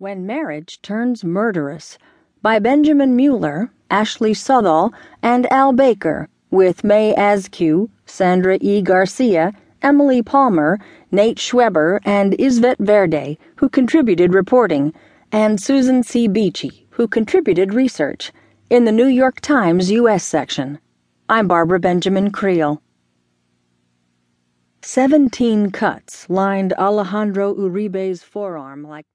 When Marriage Turns Murderous by Benjamin Mueller, Ashley Southall, and Al Baker, with May Askew, Sandra E. Garcia, Emily Palmer, Nate Schweber, and Isvet Verde, who contributed reporting, and Susan C. Beachy, who contributed research, in the New York Times U.S. section. I'm Barbara Benjamin Creel. Seventeen cuts lined Alejandro Uribe's forearm like